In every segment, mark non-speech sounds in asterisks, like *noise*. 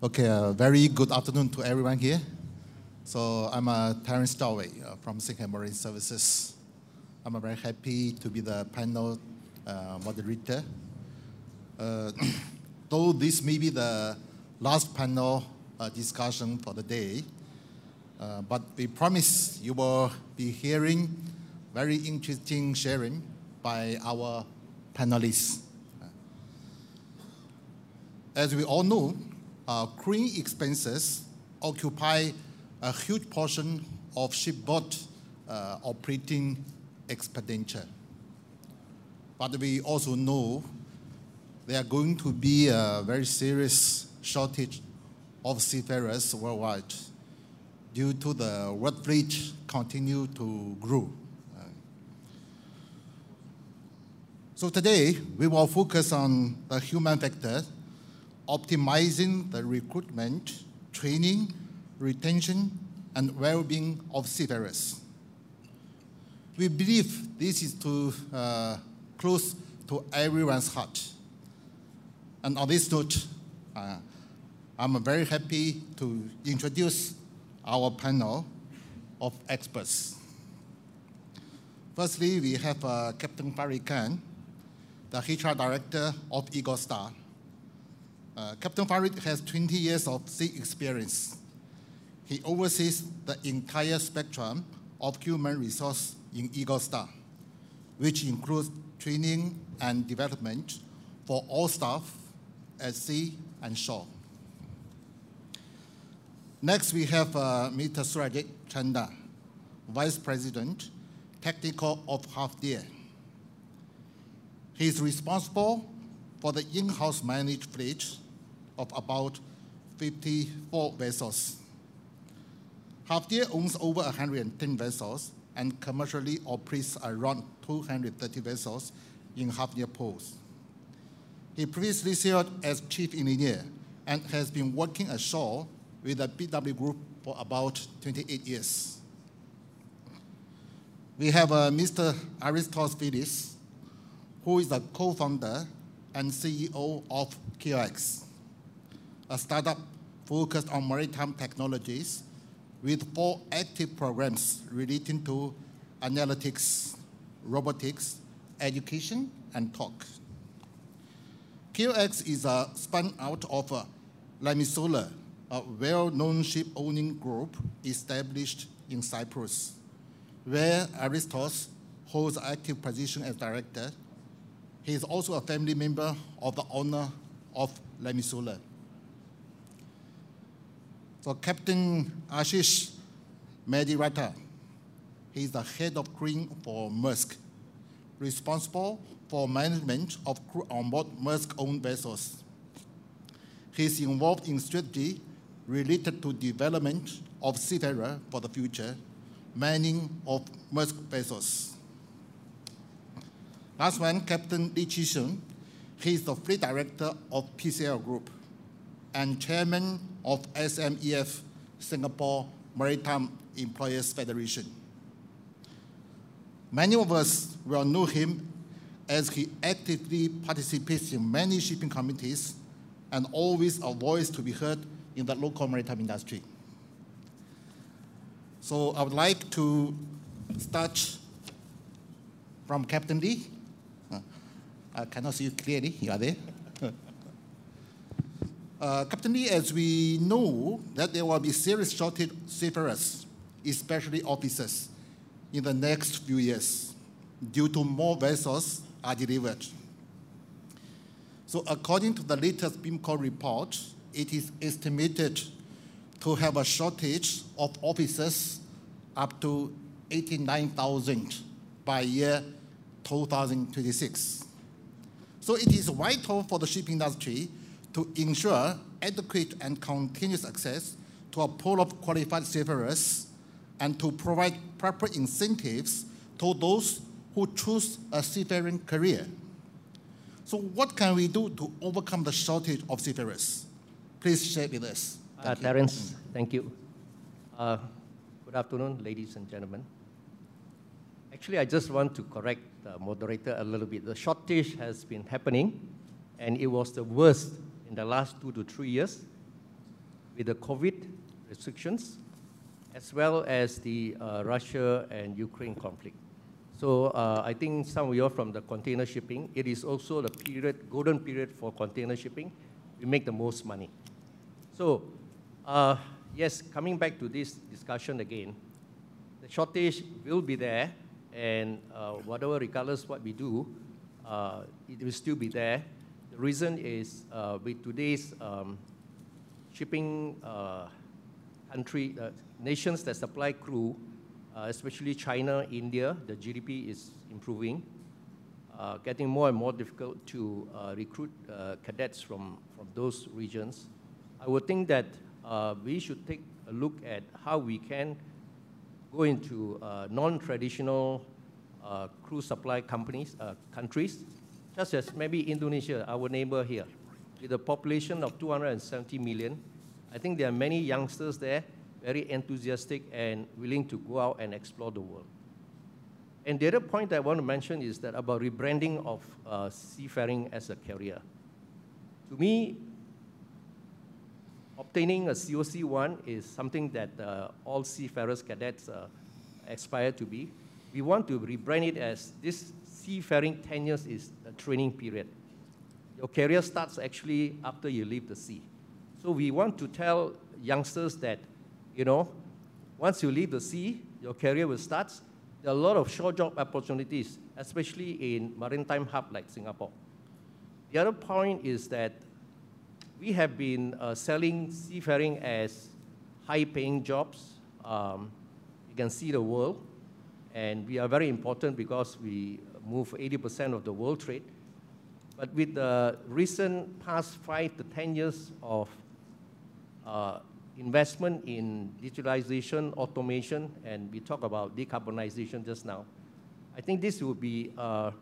Okay, uh, very good afternoon to everyone here. So I'm uh, Terence Dowey uh, from Singhai Marine Services. I'm uh, very happy to be the panel uh, moderator. Uh, *clears throat* though this may be the last panel uh, discussion for the day, but we promise you will be hearing very interesting sharing by our panelists. As we all know, uh, crewing expenses occupy a huge portion of shipboard uh, operating expenditure. But we also know there are going to be a very serious shortage of seafarers worldwide due to the world fleet continue to grow. So today, we will focus on the human factor, optimizing the recruitment, training, retention, and well-being of seafarers. We believe this is too uh, close to everyone's heart. And on this note, uh, I'm very happy to introduce our panel of experts. Firstly, we have uh, Captain Farid Khan, the HR Director of Eaglestar. Uh, Captain Farid has 20 years of sea experience. He oversees the entire spectrum of human resource in Eaglestar, which includes training and development for all staff at sea and shore. Next, we have uh, Mr. Surajit Chanda, Vice President, Technical of Hafnia. He is responsible for the in-house managed fleet of about 54 vessels. Hafnia owns over 110 vessels and commercially operates around 230 vessels in Hafnia ports. He previously served as chief engineer and has been working ashore with the BW Group for about 28 years. We have uh, Mr. Aristos Philis, who is the co-founder and CEO of KeelX, a startup focused on maritime technologies with four active programs relating to analytics, robotics, education, and talk. KeelX is a spun out of Lemissoler, a well-known ship-owning group established in Cyprus, where Aristos holds an active position as director. He is also a family member of the owner of Lemissoler. So Captain Ashish Mediratta, he is the head of crewing for Maersk, responsible for management of crew on board Maersk-owned vessels. He is involved in strategy related to development of seafarer for the future, manning of Maersk vessels. Last one, Captain Lee Chee Seong. He is the fleet director of PCL Group and chairman of SMEF Singapore Maritime Employers Federation. Many of us will know him as he actively participates in many shipping committees and always a voice to be heard in the local maritime industry. So I would like to start from Captain Lee. Uh, I cannot see you clearly. You are there. Uh, Captain Lee, as we know that there will be serious shortage seafarers, especially officers, in the next few years due to more vessels are delivered. So according to the latest BIMCO report, it is estimated to have a shortage of officers up to 89,000 by year 2026. So it is vital for the shipping industry to ensure adequate and continuous access to a pool of qualified seafarers and to provide proper incentives to those who choose a seafaring career. So what can we do to overcome the shortage of seafarers? Please share with us. Uh, Terence, thank you. Uh, good afternoon, ladies and gentlemen. Actually, I just want to correct the moderator a little bit. The shortage has been happening, and it was the worst in the last two to three years. with the COVID restrictions, as well as the uh, Russia and Ukraine conflict. So uh, I think some of you are from the container shipping. It is also the period, golden period for container shipping. We make the most money. So uh, yes, coming back to this discussion again, the shortage will be there, and uh, whatever, regardless what we do, uh, it will still be there. Reason is uh, with today's um, shipping uh, country, uh, nations that supply crew, uh, especially China, India, the GDP is improving, getting more and more difficult to recruit cadets from, from those regions. I would think that we should take a look at how we can go into non-traditional uh, supply companies, uh, countries, such as maybe Indonesia, our neighbor here. With a population of 270 million, I think there are many youngsters there, very enthusiastic and willing to go out and explore the world. And the other point I want to mention is that about rebranding of uh, seafaring as a career. To me, obtaining a COC1 is something that uh, all seafarers cadets uh, aspire to be. We want to rebrand it as this seafaring 10 years is training period. Your career starts actually after you leave the sea. So we want to tell youngsters that, you know, once you leave the sea, your career will start. There are a lot of short job opportunities, especially in maritime hub like Singapore. The other point is that we have been uh, selling seafaring as high-paying jobs. Um, you can see the world, and we are very important because we move 80% of the world trade. But with the recent past five to 10 years of uh, investment in digitalization, automation, and we talk about decarbonization just now, I think this will be a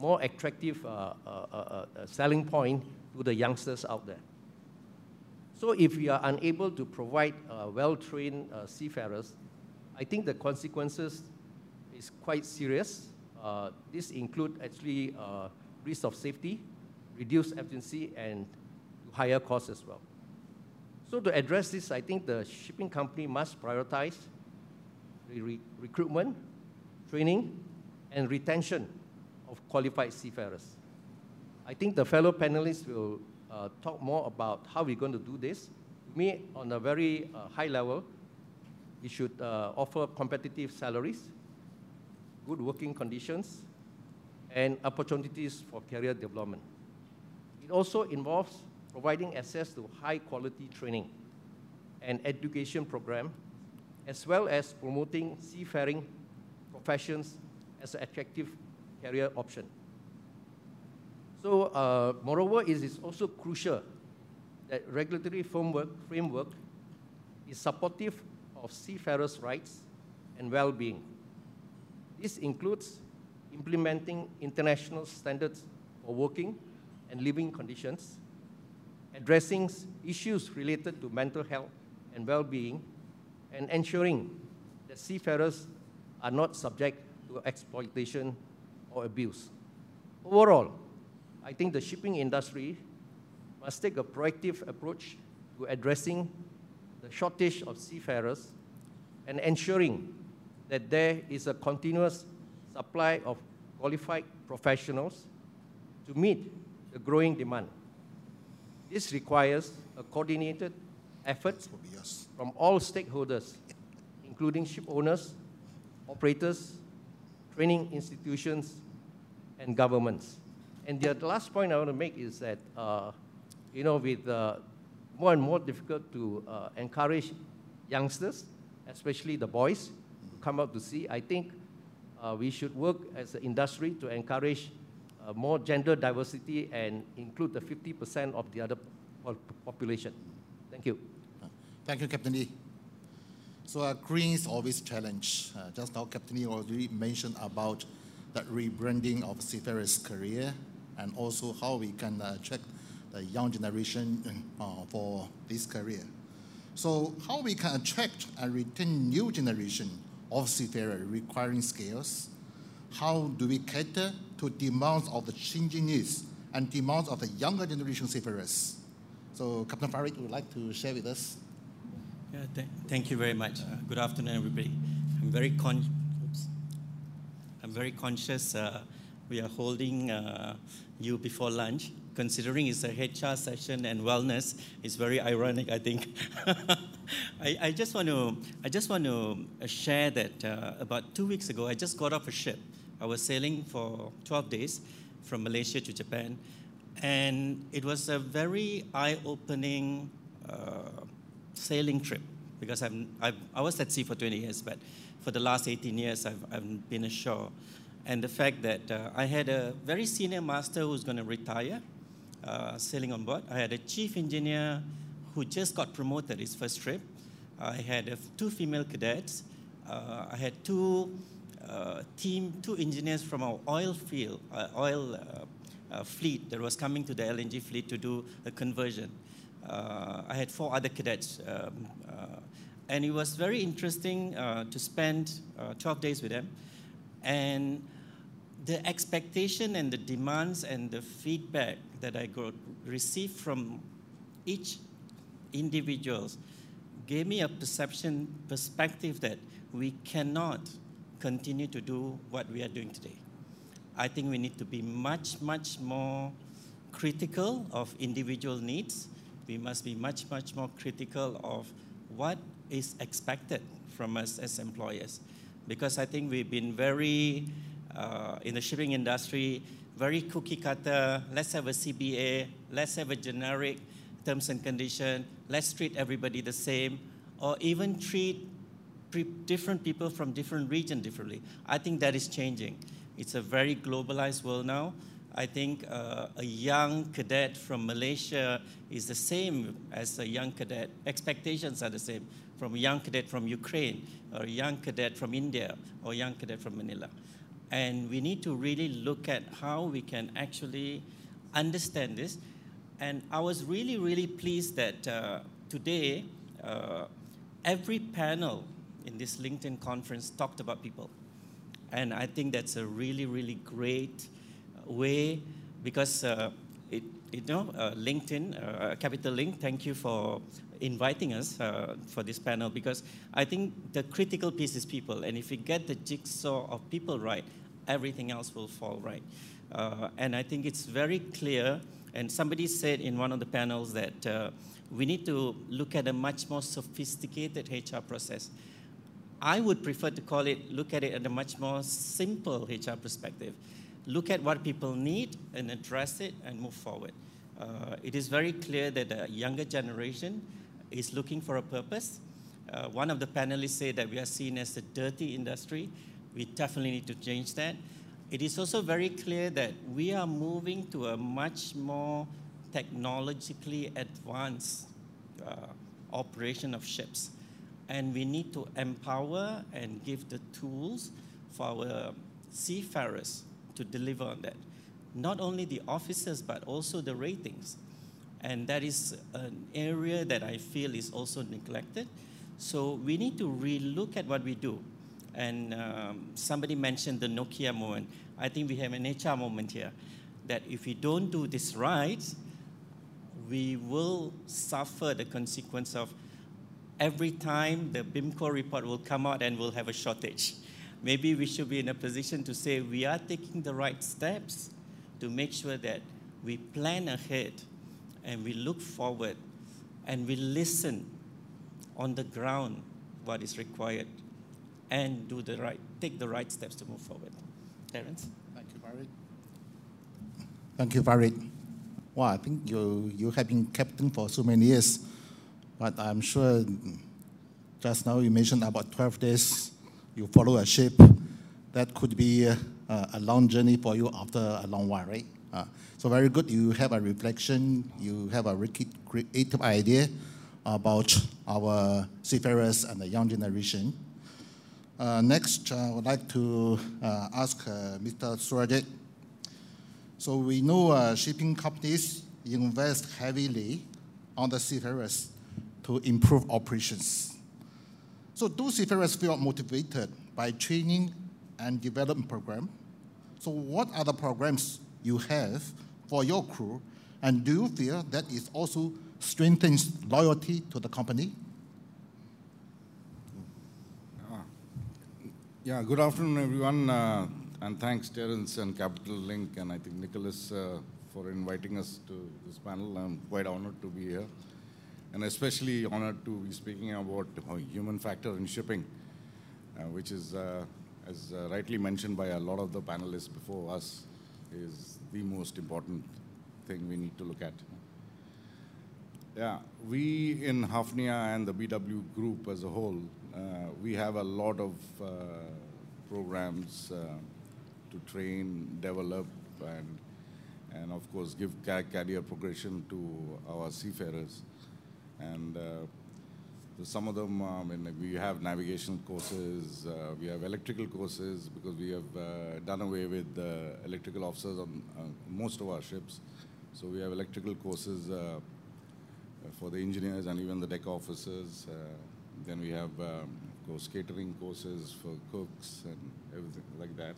more attractive uh, uh, uh, uh selling point to the youngsters out there. So if we are unable to provide uh, well-trained uh, seafarers, I think the consequences is quite serious. Uh, this include actually uh, risk of safety, reduced efficiency, and higher costs as well. So to address this, I think the shipping company must prioritize re recruitment, training, and retention of qualified seafarers. I think the fellow panelists will uh, talk more about how we're going to do this. Me, on a very uh, high level, we should uh, offer competitive salaries, good working conditions, and opportunities for career development. It also involves providing access to high quality training and education program, as well as promoting seafaring professions as an attractive career option. So uh, moreover, it is also crucial that regulatory framework, framework is supportive of seafarers' rights and well-being. This includes implementing international standards for working and living conditions, addressing issues related to mental health and well-being, and ensuring that seafarers are not subject to exploitation or abuse. Overall, I think the shipping industry must take a proactive approach to addressing the shortage of seafarers and ensuring that there is a continuous supply of qualified professionals to meet the growing demand. This requires a coordinated effort from all stakeholders, including ship owners, operators, training institutions, and governments. And the last point I want to make is that, uh, you know, with uh, more and more difficult to uh, encourage youngsters, especially the boys, come out to sea, I think uh, we should work as an industry to encourage uh, more gender diversity and include the 50% of the other population. Thank you. Thank you, Captain Lee. So uh, green is always challenge. Uh, just now, Captain Lee already mentioned about that rebranding of seafarers' career and also how we can attract the young generation uh, for this career. So how we can attract and retain new generation of seafarers requiring skills? How do we cater to demands of the changing needs and demands of the younger generation seafarers? So Captain Farid would like to share with us. Yeah, th thank you very much. Uh, good afternoon, everybody. I'm very con oops. I'm very conscious uh, we are holding uh, you before lunch. Considering it's a HR session and wellness, it's very ironic, I think. *laughs* I, I, just want to I just want to uh, share that uh, about two weeks ago, I just got off a ship. I was sailing for 12 days from Malaysia to Japan, and it was a very eye-opening uh, sailing trip because I'm, I've, i was at sea for 20 years, but for the last 18 years, I've, I've been ashore. And the fact that uh, I had a very senior master who's going to retire uh, sailing on board. I had a chief engineer who just got promoted his first trip. I had two female cadets. Uh, I had two uh, team, two engineers from our oil field, uh, oil uh, fleet that was coming to the LNG fleet to do a conversion. Uh, I had four other cadets. Um, uh, and it was very interesting uh, to spend 12 days with them. And the expectation and the demands and the feedback that I got, received from each individuals gave me a perception perspective that we cannot continue to do what we are doing today. I think we need to be much, much more critical of individual needs we must be much, much more critical of what is expected from us as employers. Because I think we've been very, uh, in the shipping industry, very cookie cutter. Let's have a CBA, let's have a generic terms and condition, let's treat everybody the same, or even treat different people from different regions differently. I think that is changing. It's a very globalized world now. I think uh, a young cadet from Malaysia is the same as a young cadet. Expectations are the same from a young cadet from Ukraine, or a young cadet from India, or a young cadet from Manila. And we need to really look at how we can actually understand this. And I was really, really pleased that uh, today, uh, every panel in this LinkedIn conference talked about people. And I think that's a really, really great way because uh, it, you know, uh, LinkedIn, uh, Capital Link, thank you for inviting us uh, for this panel because I think the critical piece is people. And if we get the jigsaw of people right, everything else will fall right. Uh, and I think it's very clear, and somebody said in one of the panels that uh, we need to look at a much more sophisticated HR process. I would prefer to call it, look at it at a much more simple HR perspective look at what people need and address it and move forward. Uh, it is very clear that the younger generation is looking for a purpose. Uh, one of the panelists said that we are seen as a dirty industry. We definitely need to change that. It is also very clear that we are moving to a much more technologically advanced uh, operation of ships. And we need to empower and give the tools for our seafarers to deliver on that. Not only the officers, but also the ratings. And that is an area that I feel is also neglected. So we need to relook at what we do. And um, somebody mentioned the Nokia moment. I think we have an HR moment here that if we don't do this right, we will suffer the consequence of every time the BIMCO report will come out and we'll have a shortage maybe we should be in a position to say we are taking the right steps to make sure that we plan ahead and we look forward and we listen on the ground what is required and do the right, take the right steps to move forward. Terence? Thank you, Farid. Thank you, Farid. Well, I think you, you have been captain for so many years, but I'm sure just now you mentioned about 12 days you follow a ship, that could be uh, a long journey for you after a long while, right? Uh, so very good. You have a reflection. You have a creative idea about our seafarers and the young generation. Uh, next, I would like to uh, ask uh, Mr. Surajit. So we know uh, shipping companies invest heavily on the seafarers to improve operations. So do seafarers feel motivated by training and development program? So what are the programs you have for your crew? And do you feel that it also strengthens loyalty to the company? Yeah, good afternoon, everyone. Uh, and thanks, Terence and Capital Link, and I think Nicholas uh, for inviting us to this panel. I'm quite honored to be here, and especially honored to be speaking about human factor in shipping, uh, which is, uh, as uh, rightly mentioned by a lot of the panelists before us, is the most important thing we need to look at. Yeah, we in Hafnia and the BW Group as a whole, uh, we have a lot of uh, programs uh, to train, develop, and, and of course give career progression to our seafarers. And some of them, I mean, we have navigation courses, uh, we have electrical courses because we have uh, done away with electrical officers on uh, most of our ships. So we have electrical courses for the engineers and even the deck officers. Then we have, um, of course, catering courses for cooks and everything like that.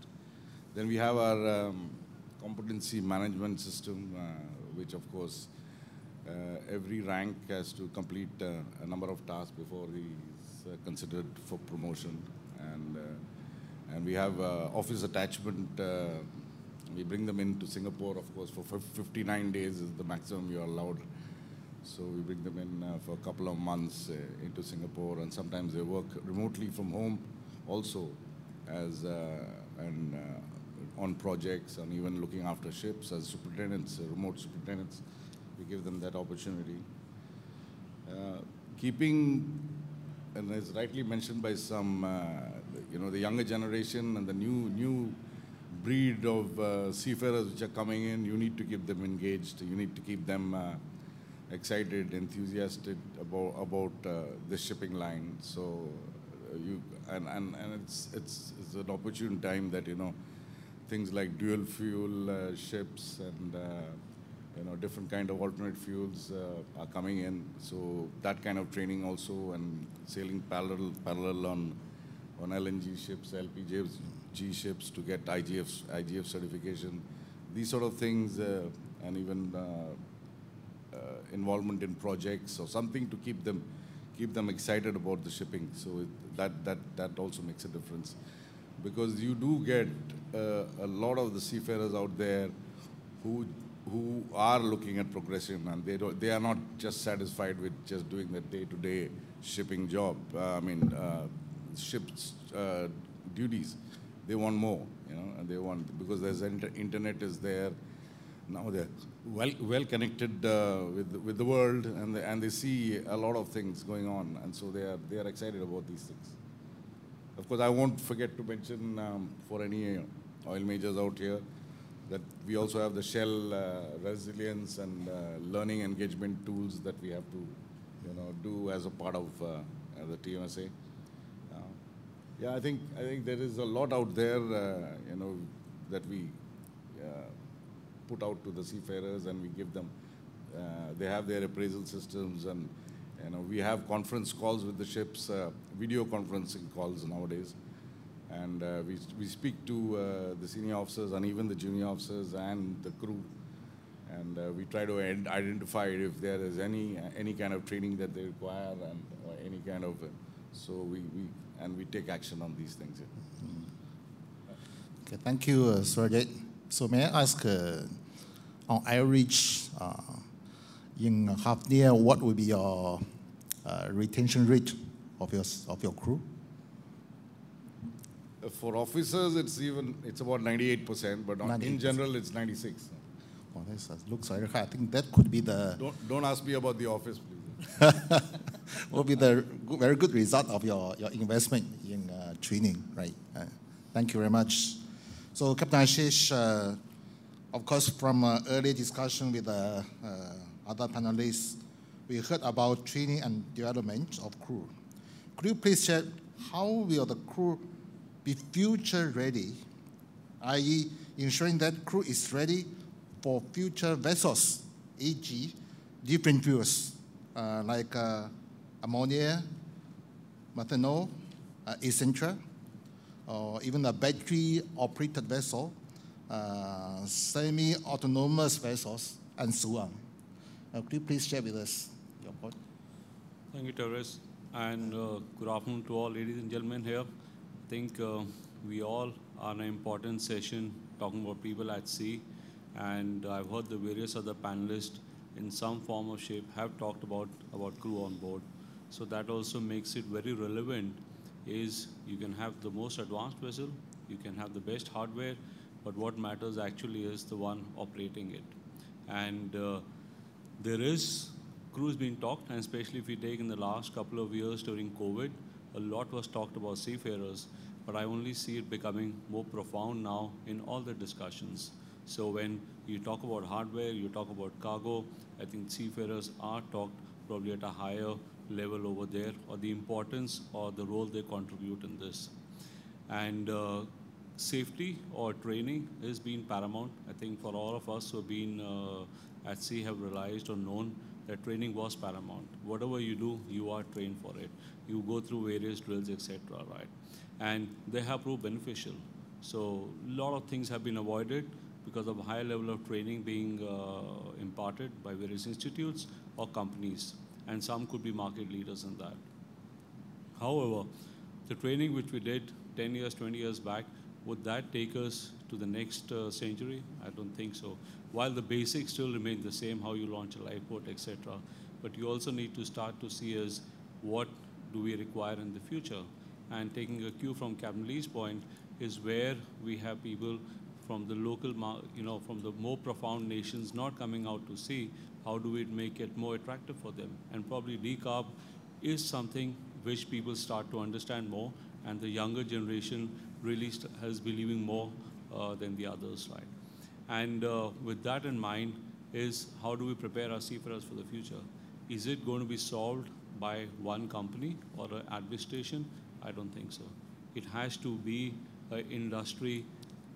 Then we have our um, competency management system, uh, which of course uh, every rank has to complete uh, a number of tasks before he's considered for promotion. And, and we have office attachment we bring them into Singapore, of course, for 59 days is the maximum you're allowed. So we bring them in uh, for a couple of months uh, into Singapore, and sometimes they work remotely from home also as uh, and on projects and even looking after ships as superintendents, remote superintendents. We give them that opportunity. keeping, and as rightly mentioned by some, you know, the younger generation and the new new breed of uh, seafarers which are coming in, you need to keep them engaged. You need to keep them uh, excited, enthusiastic about about uh, the shipping line. So uh, you and, and, and it's it's it's an opportune time that you know things like dual fuel uh, ships and you know different kind of alternate fuels are coming in. So that kind of training also and sailing parallel parallel on on LNG ships, LPG ships to get IGF IGF certification. These sort of things uh, and even uh, uh, involvement in projects or something to keep them keep them excited about the shipping. So it, that that that also makes a difference, because you do get uh, a lot of the seafarers out there who who are looking at progression and they don't, they are not just satisfied with just doing the day-to-day shipping job. Uh, I mean, uh, ships uh, duties. They want more, you know, and they want because there's inter internet is there now they're well, well connected uh, with, with the world and, they, and they see a lot of things going on. And so they are, they are excited about these things. Of course, I won't forget to mention um, for any oil majors out here that we also have the Shell uh, resilience and uh, learning engagement tools that we have to you know, do as a part of uh, the TMSA. Uh, yeah, I think, I think there is a lot out there, uh, you know, that we put out to the seafarers and we give them, uh, they have their appraisal systems and you know, we have conference calls with the ships, uh, video conferencing calls nowadays. And uh, we, we speak to uh, the senior officers and even the junior officers and the crew. And uh, we try to identify if there is any, any kind of training that they require and any kind of, so we, we, and we take action on these things. Okay, thank you, uh. So may I ask, uh, on average, uh, in year, what would be your uh, retention rate of your, of your crew? For officers, it's even it's about 98%, but 98%. in general, it's 96. Oh, that looks very high. I think that could be the. Don't, don't ask me about the office, please. *laughs* will be the very good result of your, your investment in uh, training, right? Uh, thank you very much. So, Captain Ashish, uh, of course, from uh, early discussion with uh, uh, other panelists, we heard about training and development of crew. Could you please share how will the crew be future ready, i.e., ensuring that crew is ready for future vessels, e.g., different fuels uh, like uh, ammonia, methanol, uh, etc., or even a battery-operated vessel uh, semi-autonomous vessels, and so on. Uh, could you please share with us your point? Thank you, Terence, and uh, good afternoon to all ladies and gentlemen here. I think uh, we all are in an important session talking about people at sea, and I've heard the various other panelists in some form or shape have talked about, about crew on board. So that also makes it very relevant is you can have the most advanced vessel, you can have the best hardware, but what matters actually is the one operating it. And uh, there is crews being talked, and especially if you take in the last couple of years during COVID, a lot was talked about seafarers, but I only see it becoming more profound now in all the discussions. So when you talk about hardware, you talk about cargo, I think seafarers are talked probably at a higher level over there, or the importance or the role they contribute in this. And uh, safety or training has been paramount. I think for all of us who have been uh, at sea have realized or known that training was paramount. Whatever you do, you are trained for it. You go through various drills, etc. Right, and they have proved beneficial. So a lot of things have been avoided because of high level of training being uh, imparted by various institutes or companies, and some could be market leaders in that. However, the training which we did 10 years, 20 years back, would that take us to the next uh, century? I don't think so. While the basics still remain the same, how you launch a lifeboat, etc., but you also need to start to see as what do we require in the future. And taking a cue from Captain Lee's point is where we have people from the local, you know, from the more profound nations not coming out to see how do we make it more attractive for them? And probably decarb is something which people start to understand more, and the younger generation really has believing more uh, than the others, right? And uh, with that in mind, is how do we prepare our seafarers for the future? Is it going to be solved by one company or an administration? I don't think so. It has to be an industry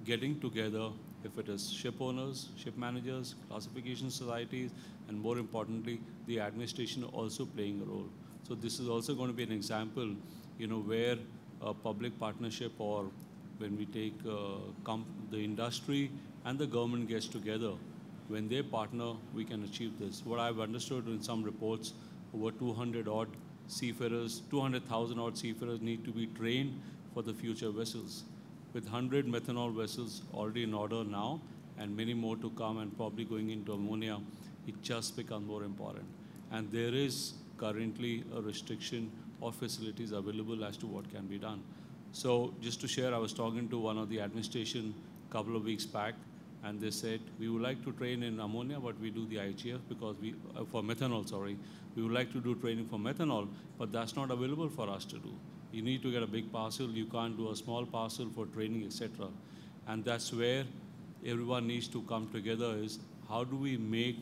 getting together, if it is ship owners, ship managers, classification societies, and more importantly, the administration also playing a role. So this is also going to be an example, you know, where public partnership or when we take uh, the industry and the government gets together, when they partner, we can achieve this. What I've understood in some reports, over 200 odd seafarers, 200,000 odd seafarers need to be trained for the future vessels. With 100 methanol vessels already in order now, and many more to come, and probably going into ammonia, it just becomes more important. And there is currently a restriction of facilities available as to what can be done. So just to share, I was talking to one of the administration a couple of weeks back, and they said, we would like to train in ammonia, but we do the IGF because we, uh, for methanol, sorry. We would like to do training for methanol, but that's not available for us to do. You need to get a big parcel. You can't do a small parcel for training, etc. And that's where everyone needs to come together is how do we make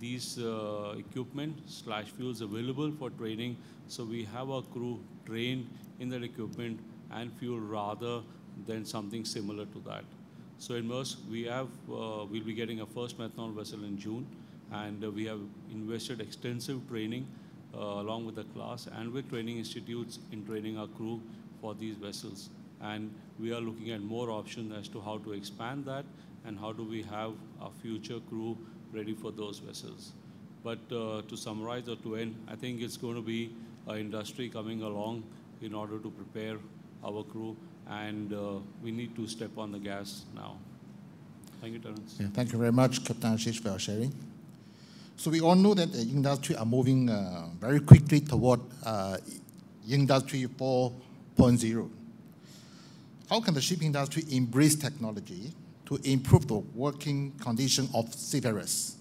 these uh, equipment slash fuels available for training so we have our crew trained in that equipment and fuel rather than something similar to that. So in Maersk, we have, uh, we'll be getting a first methanol vessel in June, and uh, we have invested extensive training uh, along with the class and with training institutes in training our crew for these vessels. And we are looking at more options as to how to expand that and how do we have our future crew ready for those vessels. But uh, to summarize or to end, I think it's going to be an industry coming along in order to prepare our crew, and uh, we need to step on the gas now. Thank you, Terence. Yeah, thank you very much, Captain Ashish, for sharing. So we all know that the industry are moving uh, very quickly toward uh, Industry 4.0. How can the shipping industry embrace technology to improve the working condition of seafarers,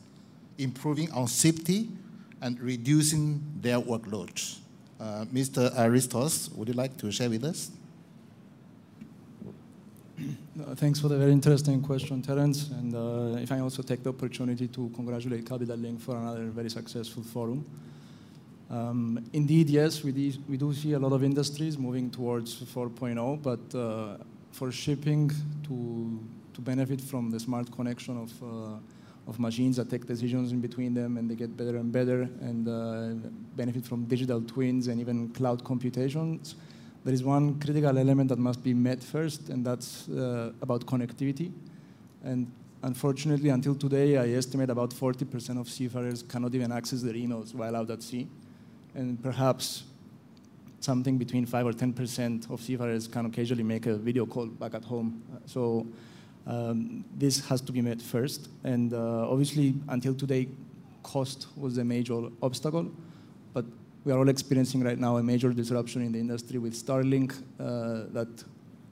improving on safety and reducing their workload? Uh, Mr. Aristos, would you like to share with us? *clears throat* Thanks for the very interesting question, Terence. And uh, if I also take the opportunity to congratulate Capital Link for another very successful forum. Um, indeed, yes, we, de- we do see a lot of industries moving towards 4.0, but uh, for shipping to, to benefit from the smart connection of, uh, of machines that take decisions in between them and they get better and better and uh, benefit from digital twins and even cloud computations, there is one critical element that must be met first, and that's uh, about connectivity. And unfortunately, until today, I estimate about 40% of seafarers cannot even access their emails while out at sea. And perhaps something between 5 or 10% of seafarers can occasionally make a video call back at home. So um, this has to be met first. And uh, obviously, until today, cost was a major obstacle. But we are all experiencing right now a major disruption in the industry with Starlink uh, that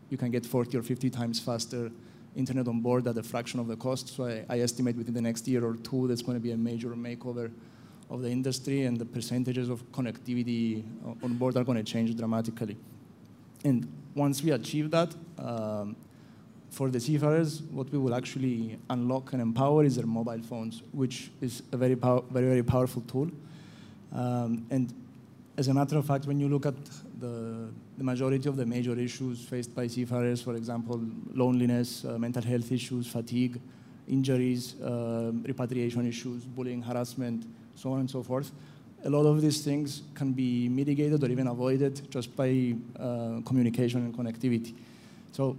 you can get 40 or 50 times faster internet on board at a fraction of the cost. So I, I estimate within the next year or two, there's going to be a major makeover of the industry, and the percentages of connectivity on board are going to change dramatically. And once we achieve that, um, for the seafarers, what we will actually unlock and empower is their mobile phones, which is a very, pow- very, very powerful tool. Um, and as a matter of fact, when you look at the, the, majority of the major issues faced by seafarers, for example, loneliness, uh, mental health issues, fatigue, injuries, uh, repatriation issues, bullying, harassment, so on and so forth, a lot of these things can be mitigated or even avoided just by uh, communication and connectivity. So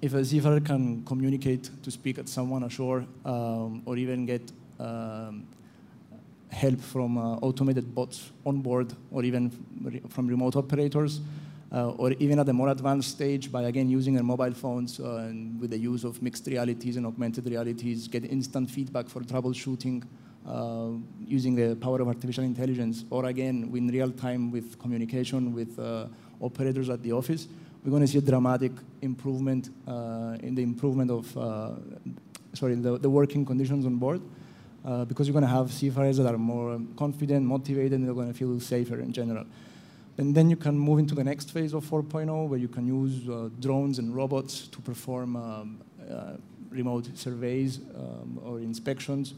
if a seafarer can communicate to speak at someone ashore um, or even get um, help from uh, automated bots on board or even from remote operators, uh, or even at a more advanced stage by again using their mobile phones uh, and with the use of mixed realities and augmented realities, get instant feedback for troubleshooting uh, using the power of artificial intelligence, or again in real time with communication with uh, operators at the office, we're going to see a dramatic improvement uh, in the improvement of, sorry, the, the working conditions on board uh, because you're going to have seafarers that are more confident, motivated, and they're going to feel safer in general. And then you can move into the next phase of 4.0, where you can use uh, drones and robots to perform um, uh, remote surveys um, or inspections.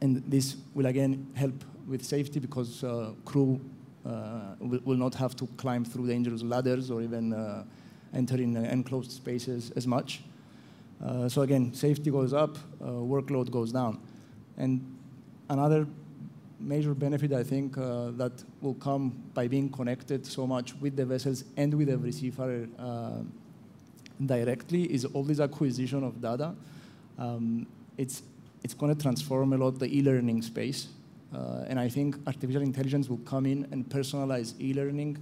And this will again help with safety because uh, crew uh, will, will, not have to climb through dangerous ladders or even uh, enter in enclosed spaces as much. so again, safety goes up, workload goes down. And another major benefit, I think, uh, that will come by being connected so much with the vessels and with every seafarer uh, directly is all this acquisition of data. Um, it's it's going to transform a lot the e-learning space, uh, and I think artificial intelligence will come in and personalize e-learning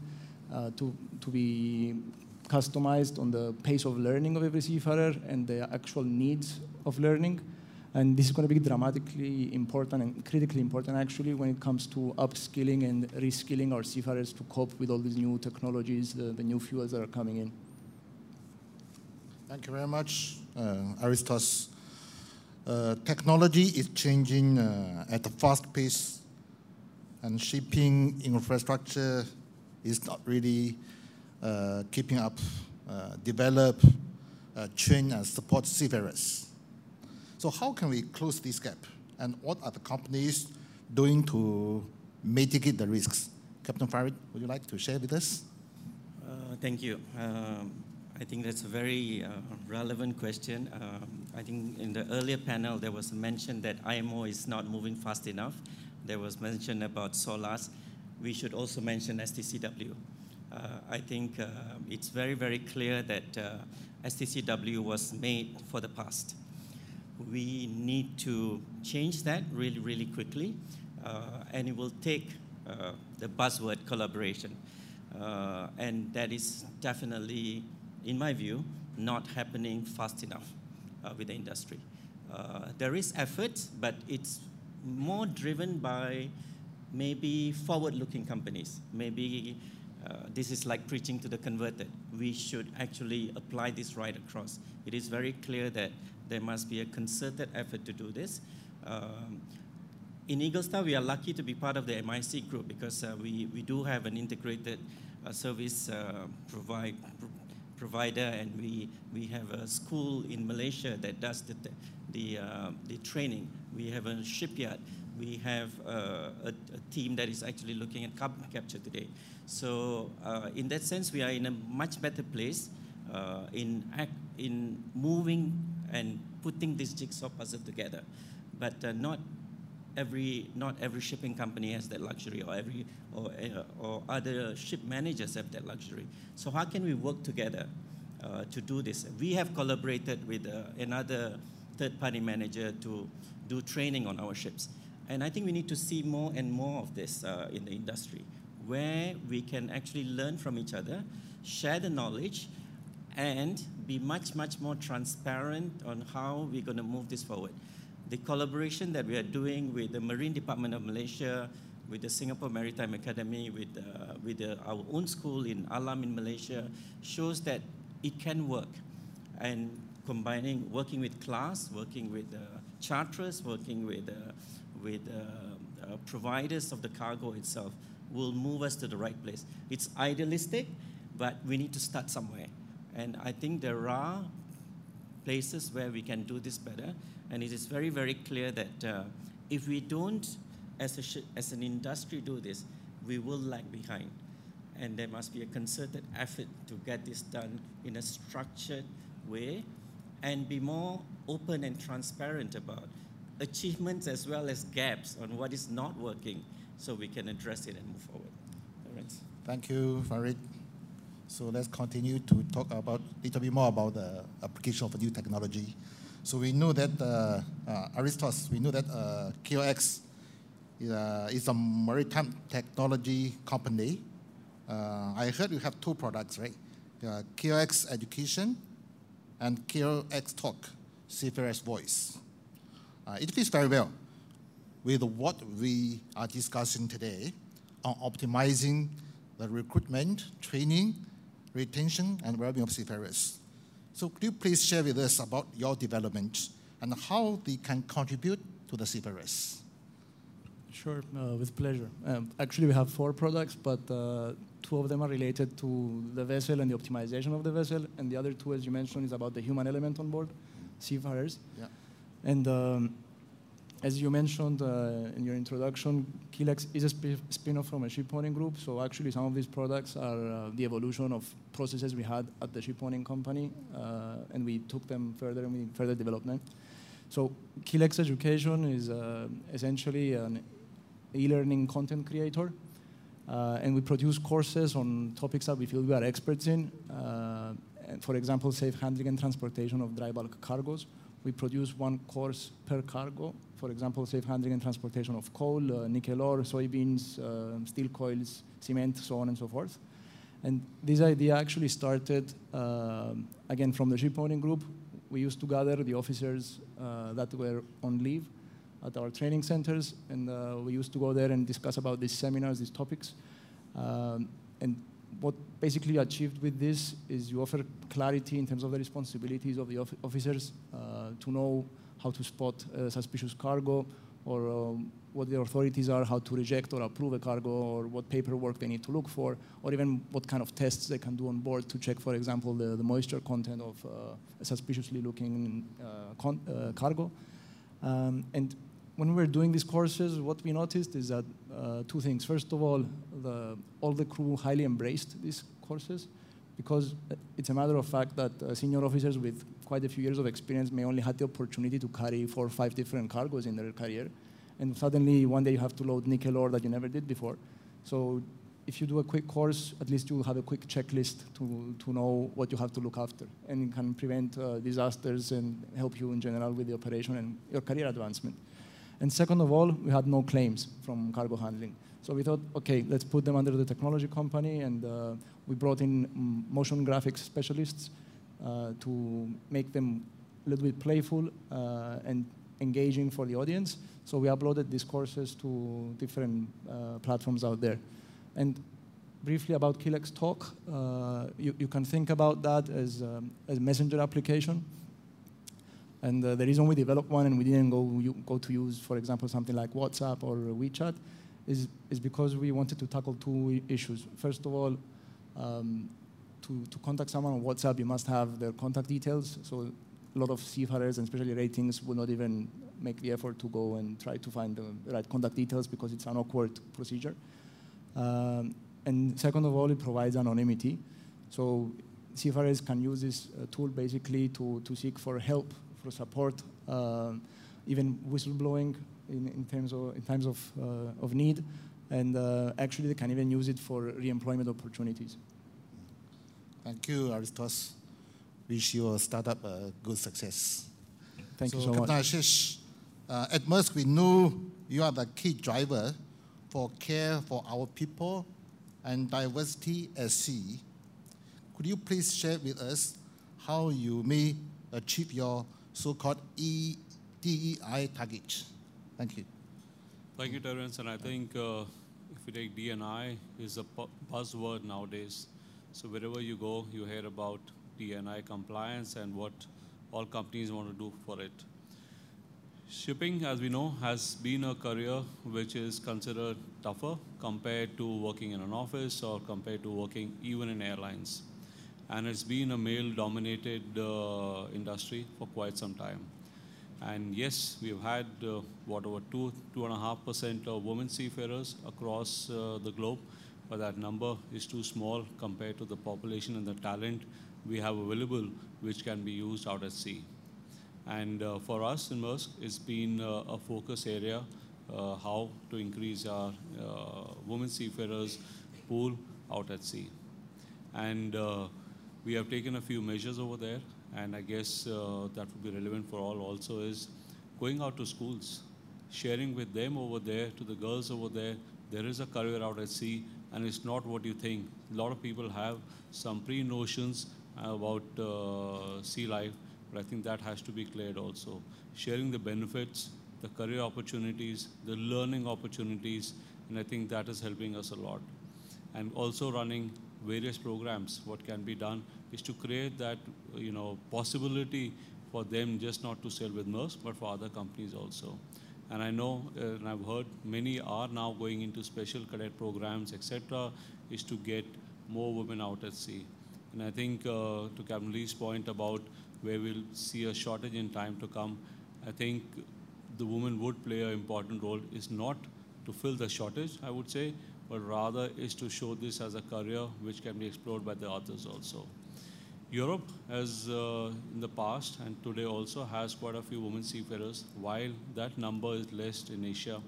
uh, to to be customized on the pace of learning of every seafarer and the actual needs of learning. And this is going to be dramatically important and critically important, actually, when it comes to upskilling and reskilling our seafarers to cope with all these new technologies, the, the new fuels that are coming in. Thank you very much, uh, Aristos. Uh, technology is changing uh, at a fast pace, and shipping infrastructure is not really uh, keeping up, uh, develop, uh, train, and support seafarers. So how can we close this gap? And what are the companies doing to mitigate the risks? Captain Farid, would you like to share with us? Uh, thank you. Um, I think that's a very uh, relevant question. Um, I think in the earlier panel there was a mention that IMO is not moving fast enough. There was mention about SOLAS. We should also mention STCW. Uh, I think uh, it's very, very clear that uh, STCW was made for the past we need to change that really, really quickly, uh, and it will take uh, the buzzword collaboration. And that is definitely, in my view, not happening fast enough uh, with the industry. Uh, there is effort, but it's more driven by maybe forward-looking companies. Maybe uh, this is like preaching to the converted. We should actually apply this right across. It is very clear that there must be a concerted effort to do this. Um, in Eaglestar, we are lucky to be part of the MISC group because uh, we, we do have an integrated uh, service uh, provide, provider, and we, we have a school in Malaysia that does the, the, uh, the training. We have a shipyard. We have uh, a, a, team that is actually looking at carbon capture today. So, uh, in that sense, we are in a much better place in, act, in moving and putting this jigsaw puzzle together. But uh, not every not every shipping company has that luxury, or every or uh, or other ship managers have that luxury. So how can we work together uh, to do this? We have collaborated with uh, another third-party manager to do training on our ships, and I think we need to see more and more of this uh, in the industry. where we can actually learn from each other, share the knowledge, and be much, much more transparent on how we're going to move this forward. The collaboration that we are doing with the Marine Department of Malaysia, with the Singapore Maritime Academy, with, uh, with the, our own school in Alam in Malaysia, shows that it can work. And combining, working with class, working with uh, charterers, working with, uh, with uh, uh, providers of the cargo itself, will move us to the right place. It's idealistic, but we need to start somewhere. And I think there are places where we can do this better. And it is very, very clear that uh, if we don't, as, a as an industry, do this, we will lag behind. And there must be a concerted effort to get this done in a structured way and be more open and transparent about achievements as well as gaps on what is not working so we can address it and move forward. Thank you, Farid. So let's continue to talk about a little bit more about the application of new technology. So we know that uh, uh, Aristos, we know that uh, KeelX is, a maritime technology company. I heard you have two products, right? Uh, KeelX Education and KeelX Talk, Seafarer's Voice. It fits very well with what we are discussing today on optimizing the recruitment, training, retention, and well-being of seafarers. So could you please share with us about your development and how they can contribute to the seafarers? Sure, uh, with pleasure. Um, actually, we have four products, but uh, two of them are related to the vessel and the optimization of the vessel, and the other two, as you mentioned, is about the human element on board, seafarers. Yeah. And um, as you mentioned uh, in your introduction, KeelX is a sp spin-off from a shipowning group. So actually, some of these products are uh, the evolution of processes we had at the shipowning company, uh, and we took them further and we further developed them. So KeelX Education is uh, essentially an e-learning content creator, uh, and we produce courses on topics that we feel we are experts in. Uh, for example, safe handling and transportation of dry bulk cargoes. We produce one course per cargo for example, safe handling and transportation of coal, uh, nickel ore, soybeans, uh, steel coils, cement, so on and so forth. And this idea actually started, uh, again, from the shipowning group. We used to gather the officers uh, that were on leave at our training centers, and uh, we used to go there and discuss about these seminars, these topics. Um, and what basically achieved with this is you offer clarity in terms of the responsibilities of the officers uh, to know how to spot suspicious cargo, or um, what the authorities are, how to reject or approve a cargo, or what paperwork they need to look for, or even what kind of tests they can do on board to check, for example, the, the moisture content of uh, a suspiciously looking uh, uh, cargo. Um, and when we were doing these courses, what we noticed is that uh, two things. First of all, the, all the crew highly embraced these courses because it's a matter of fact that uh, senior officers with quite a few years of experience may only have the opportunity to carry four or five different cargoes in their career. And suddenly one day you have to load nickel ore that you never did before. So if you do a quick course, at least you have a quick checklist to, to know what you have to look after. And it can prevent uh, disasters and help you in general with the operation and your career advancement. And second of all, we had no claims from cargo handling. So we thought, okay, let's put them under the technology company and uh, we brought in mm, motion graphics specialists uh, to make them a little bit playful uh, and engaging for the audience. So we uploaded these courses to different uh, platforms out there. And briefly about KeelX Talk, uh, you, you, can think about that as, um, as a messenger application. And uh, the reason we developed one and we didn't go, go to use, for example, something like WhatsApp or WeChat is, is because we wanted to tackle two issues. First of all, um, to, to contact someone on WhatsApp, you must have their contact details. So a lot of seafarers, and especially ratings, will not even make the effort to go and try to find the right contact details because it's an awkward procedure. Um, and second of all, it provides anonymity. So seafarers can use this uh, tool basically to, to seek for help, for support, uh, even whistleblowing in, in, terms of, in times of, uh, of need and uh, actually they can even use it for re-employment opportunities. Thank you, Aristos. Wish your startup a good success. Thank so, you so Captain much. Ashish, uh, at Maersk we know you are the key driver for care for our people and diversity at sea. Could you please share with us how you may achieve your so-called e, DEI target? Thank you. Thank you, Terence. And I think uh, if you take DNI is a buzzword nowadays. So wherever you go, you hear about DNI compliance and what all companies want to do for it. Shipping, as we know, has been a career which is considered tougher compared to working in an office or compared to working even in airlines. And it's been a male-dominated uh, industry for quite some time. And yes, we've had uh, what over two, two and a half percent of women seafarers across uh, the globe, but that number is too small compared to the population and the talent we have available, which can be used out at sea. And uh, for us in Maersk, it's been uh, a focus area uh, how to increase our uh, women seafarers pool out at sea. And we have taken a few measures over there and I guess uh, that would be relevant for all also is going out to schools, sharing with them over there, to the girls over there, there is a career out at sea and it's not what you think. A lot of people have some pre-notions about uh, sea life, but I think that has to be cleared also. Sharing the benefits, the career opportunities, the learning opportunities, and I think that is helping us a lot. And also running various programs, what can be done is to create that you know possibility for them just not to sell with Maersk, but for other companies also. And I know, uh, and I've heard many are now going into special cadet programs, etc., is to get more women out at sea. And I think uh, to Captain Lee's point about where we'll see a shortage in time to come, I think the women would play an important role is not to fill the shortage, I would say, but rather is to show this as a career which can be explored by the others also. Europe has uh, in the past and today also has quite a few women seafarers, while that number is less in Asia.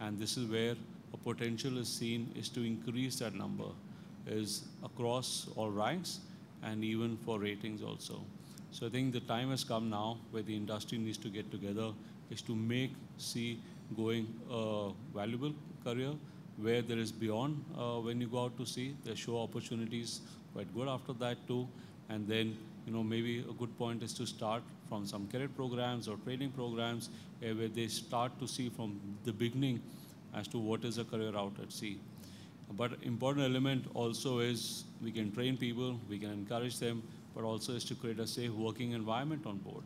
And this is where a potential is seen is to increase that number is across all ranks and even for ratings also. So I think the time has come now where the industry needs to get together is to make sea going a valuable career where there is beyond uh, when you go out to sea. There show opportunities quite good after that too. And then, you know, maybe a good point is to start from some career programs or training programs uh, where they start to see from the beginning as to what is a career out at sea. But important element also is we can train people, we can encourage them, but also is to create a safe working environment on board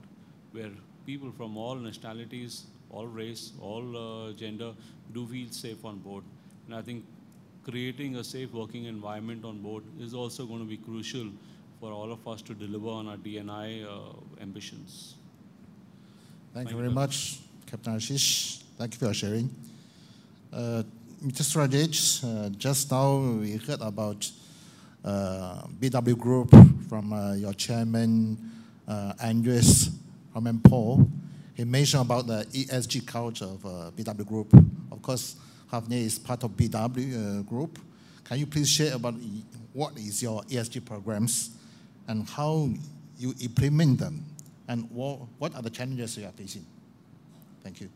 where people from all nationalities, all race, all uh, gender do feel safe on board. And I think creating a safe working environment on board is also going to be crucial for all of us to deliver on our DNI uh, ambitions. Thank, Thank you very you. much, Captain Ashish. Thank you for sharing. Uh, Mr. Surajit, uh, just now we heard about uh, BW Group from uh, your chairman, uh, Andreas Sohmen-Pao. He mentioned about the ESG culture of uh, BW Group. Of course, Hafnia is part of BW uh, Group. Can you please share about what is your ESG programs and how you implement them and what, what are the challenges you are facing? Thank you.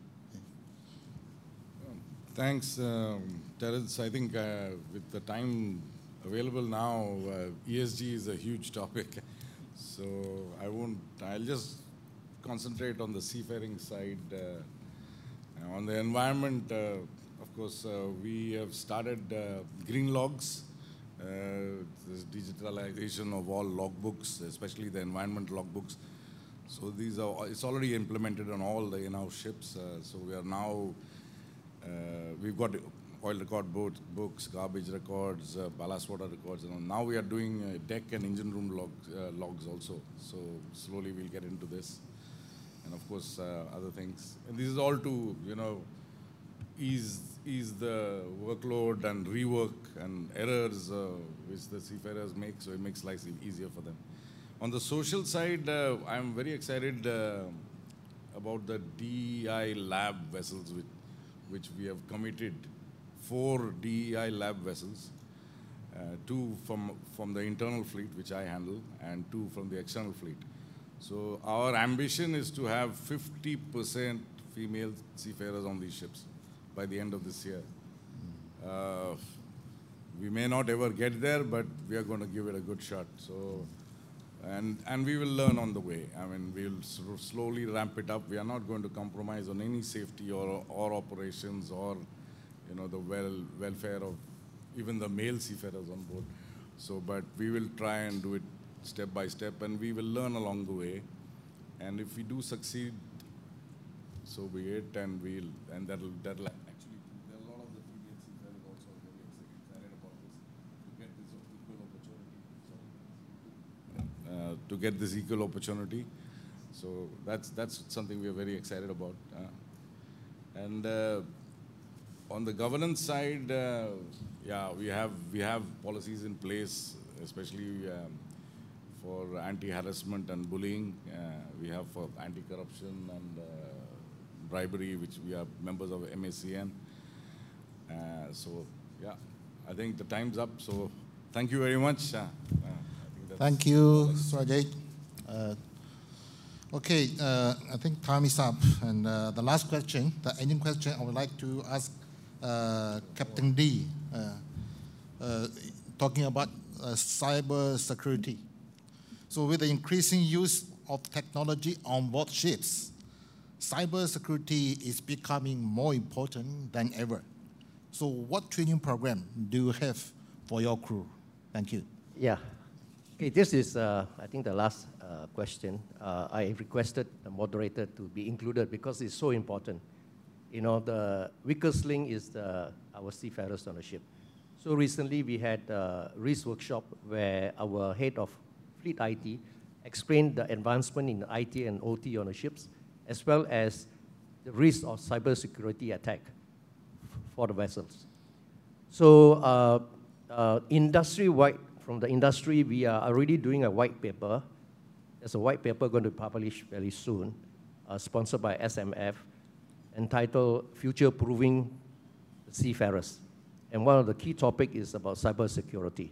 Thanks, um, Terence. I think uh, with the time available now, uh, ESG is a huge topic. *laughs* So I won't, I'll just concentrate on the seafaring side. Uh, on the environment, uh, course, uh, we have started uh, green logs, uh, this digitalization of all logbooks, especially the environment logbooks. So these are, it's already implemented on all the in-house ships. so we are now, we've got oil record books, garbage records, uh, ballast water records. And now we are doing uh, deck and engine room logs, uh, logs also. So slowly we'll get into this. And of course, other things. And this is all to, you know, ease ease the workload and rework and errors uh, which the seafarers make, so it makes life easier for them. On the social side, uh, I'm very excited uh, about the DEI lab vessels which, which we have committed, four DEI lab vessels, uh, two from, from the internal fleet, which I handle, and two from the external fleet. So our ambition is to have 50% female seafarers on these ships by the end of this year. Uh, we may not ever get there, but we are going to give it a good shot. So, and and we will learn on the way. I mean, we'll slowly ramp it up. We are not going to compromise on any safety or or operations or, you know, the well welfare of even the male seafarers on board. So, but we will try and do it step by step, and we will learn along the way. And if we do succeed, so be it, and we'll and that'll that'll actually there are a lot of the female seafarers also very excited about this to get this equal opportunity. Uh, to get this equal opportunity, so that's that's something we are very excited about. Uh, and uh, on the governance side, uh, yeah, we have we have policies in place, especially um, for anti-harassment and bullying. Uh, we have for anti-corruption and uh, bribery, which we are members of MACN. Uh, so, yeah, I think the time's up. So, thank you very much. Uh, thank you, Swajay. Uh, okay, uh, I think time is up. And uh, the last question, the ending question, I would like to ask uh, Captain Lee, talking about cyber security. So, with the increasing use of technology on board ships, cybersecurity is becoming more important than ever. So what training program do you have for your crew? Thank you. Yeah. Okay, this is, uh, I think, the last uh, question. Uh, I requested the moderator to be included because it's so important. You know, the weakest link is the, our seafarers on the ship. So recently we had a risk workshop where our head of fleet IT explained the advancement in IT and OT on the ships as well as the risk of cybersecurity attack for the vessels. So uh, uh, industry-wide, from the industry, we are already doing a white paper. There's a white paper going to be published very soon, uh, sponsored by SMF, entitled Future Proofing Seafarers. And one of the key topics is about cybersecurity.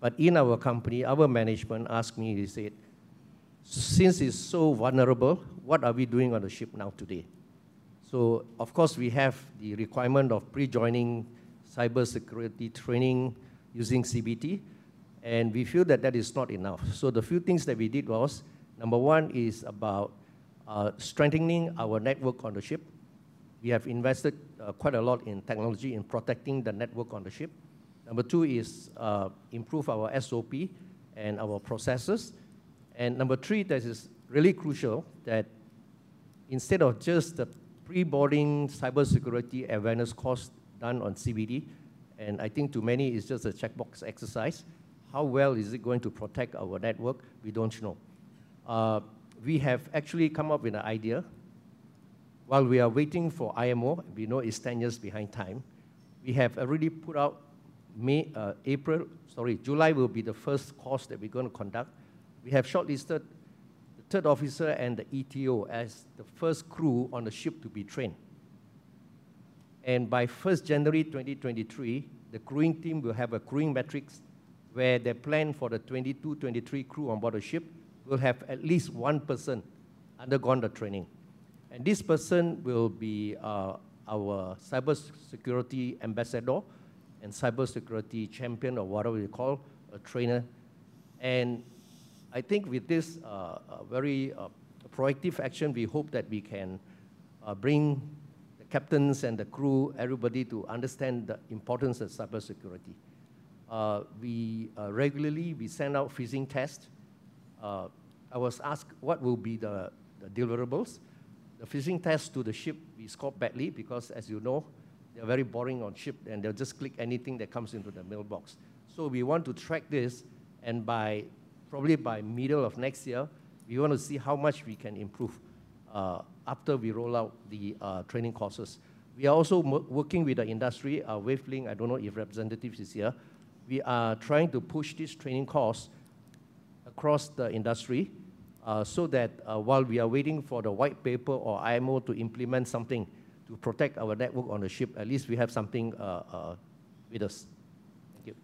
But in our company, our management asked me, they said, since it's so vulnerable, what are we doing on the ship now today? So, of course, we have the requirement of pre-joining cybersecurity training using CBT, and we feel that that is not enough. So the few things that we did was, number one is about uh, strengthening our network on the ship. We have invested uh, quite a lot in technology in protecting the network on the ship. Number two is uh, improve our SOP and our processes. And number three, that is really crucial, that instead of just the pre-boarding cybersecurity awareness course done on CBT, and I think to many it's just a checkbox exercise, how well is it going to protect our network? We don't know. Uh, we have actually come up with an idea. While we are waiting for IMO, we know it's 10 years behind time, we have already put out May, uh, April, sorry, July will be the first course that we're going to conduct we have shortlisted the third officer and the ETO as the first crew on the ship to be trained. And by 1st January 2023, the crewing team will have a crewing matrix where they plan for the 22-23 crew on board the ship will have at least one person undergone the training. And this person will be uh, our cybersecurity ambassador and cybersecurity champion or whatever you call a trainer. And I think with this uh, uh, very uh, proactive action, we hope that we can bring the captains and the crew, everybody to understand the importance of cybersecurity. Uh, we uh, regularly we send out phishing tests. Uh, I was asked what will be the, the, deliverables. The phishing test to the ship we scored badly because, as you know, they're very boring on ship and they'll just click anything that comes into the mailbox. So we want to track this, and by probably by middle of next year, we want to see how much we can improve uh, after we roll out the uh, training courses. We are also working with the industry, uh, Wavelink, I don't know if representatives is here. We are trying to push this training course across the industry uh, so that uh, while we are waiting for the white paper or IMO to implement something to protect our network on the ship, at least we have something uh, uh with us. Thank you.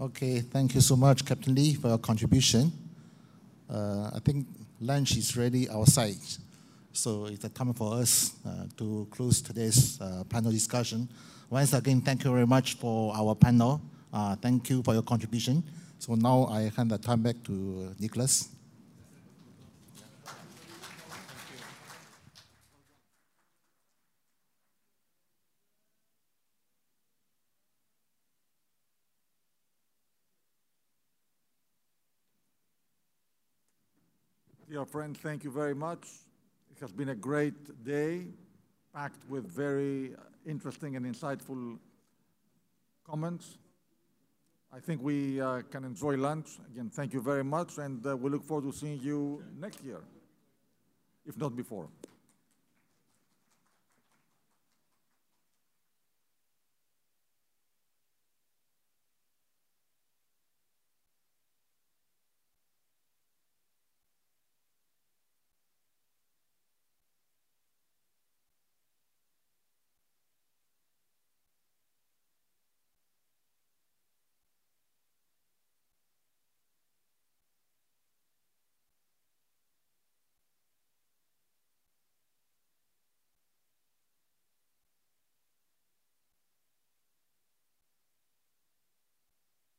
Okay, thank you so much, Captain Lee, for your contribution. Uh, I think lunch is ready outside, so it's a time for us uh, to close today's panel discussion. Once again, thank you very much for our panel, Uh, thank you for your contribution. So now I hand the time back to Nicholas. Dear friends, thank you very much. It has been a great day, packed with very interesting and insightful comments. I think we uh, can enjoy lunch. Again, thank you very much, and uh, we look forward to seeing you next year, if not before.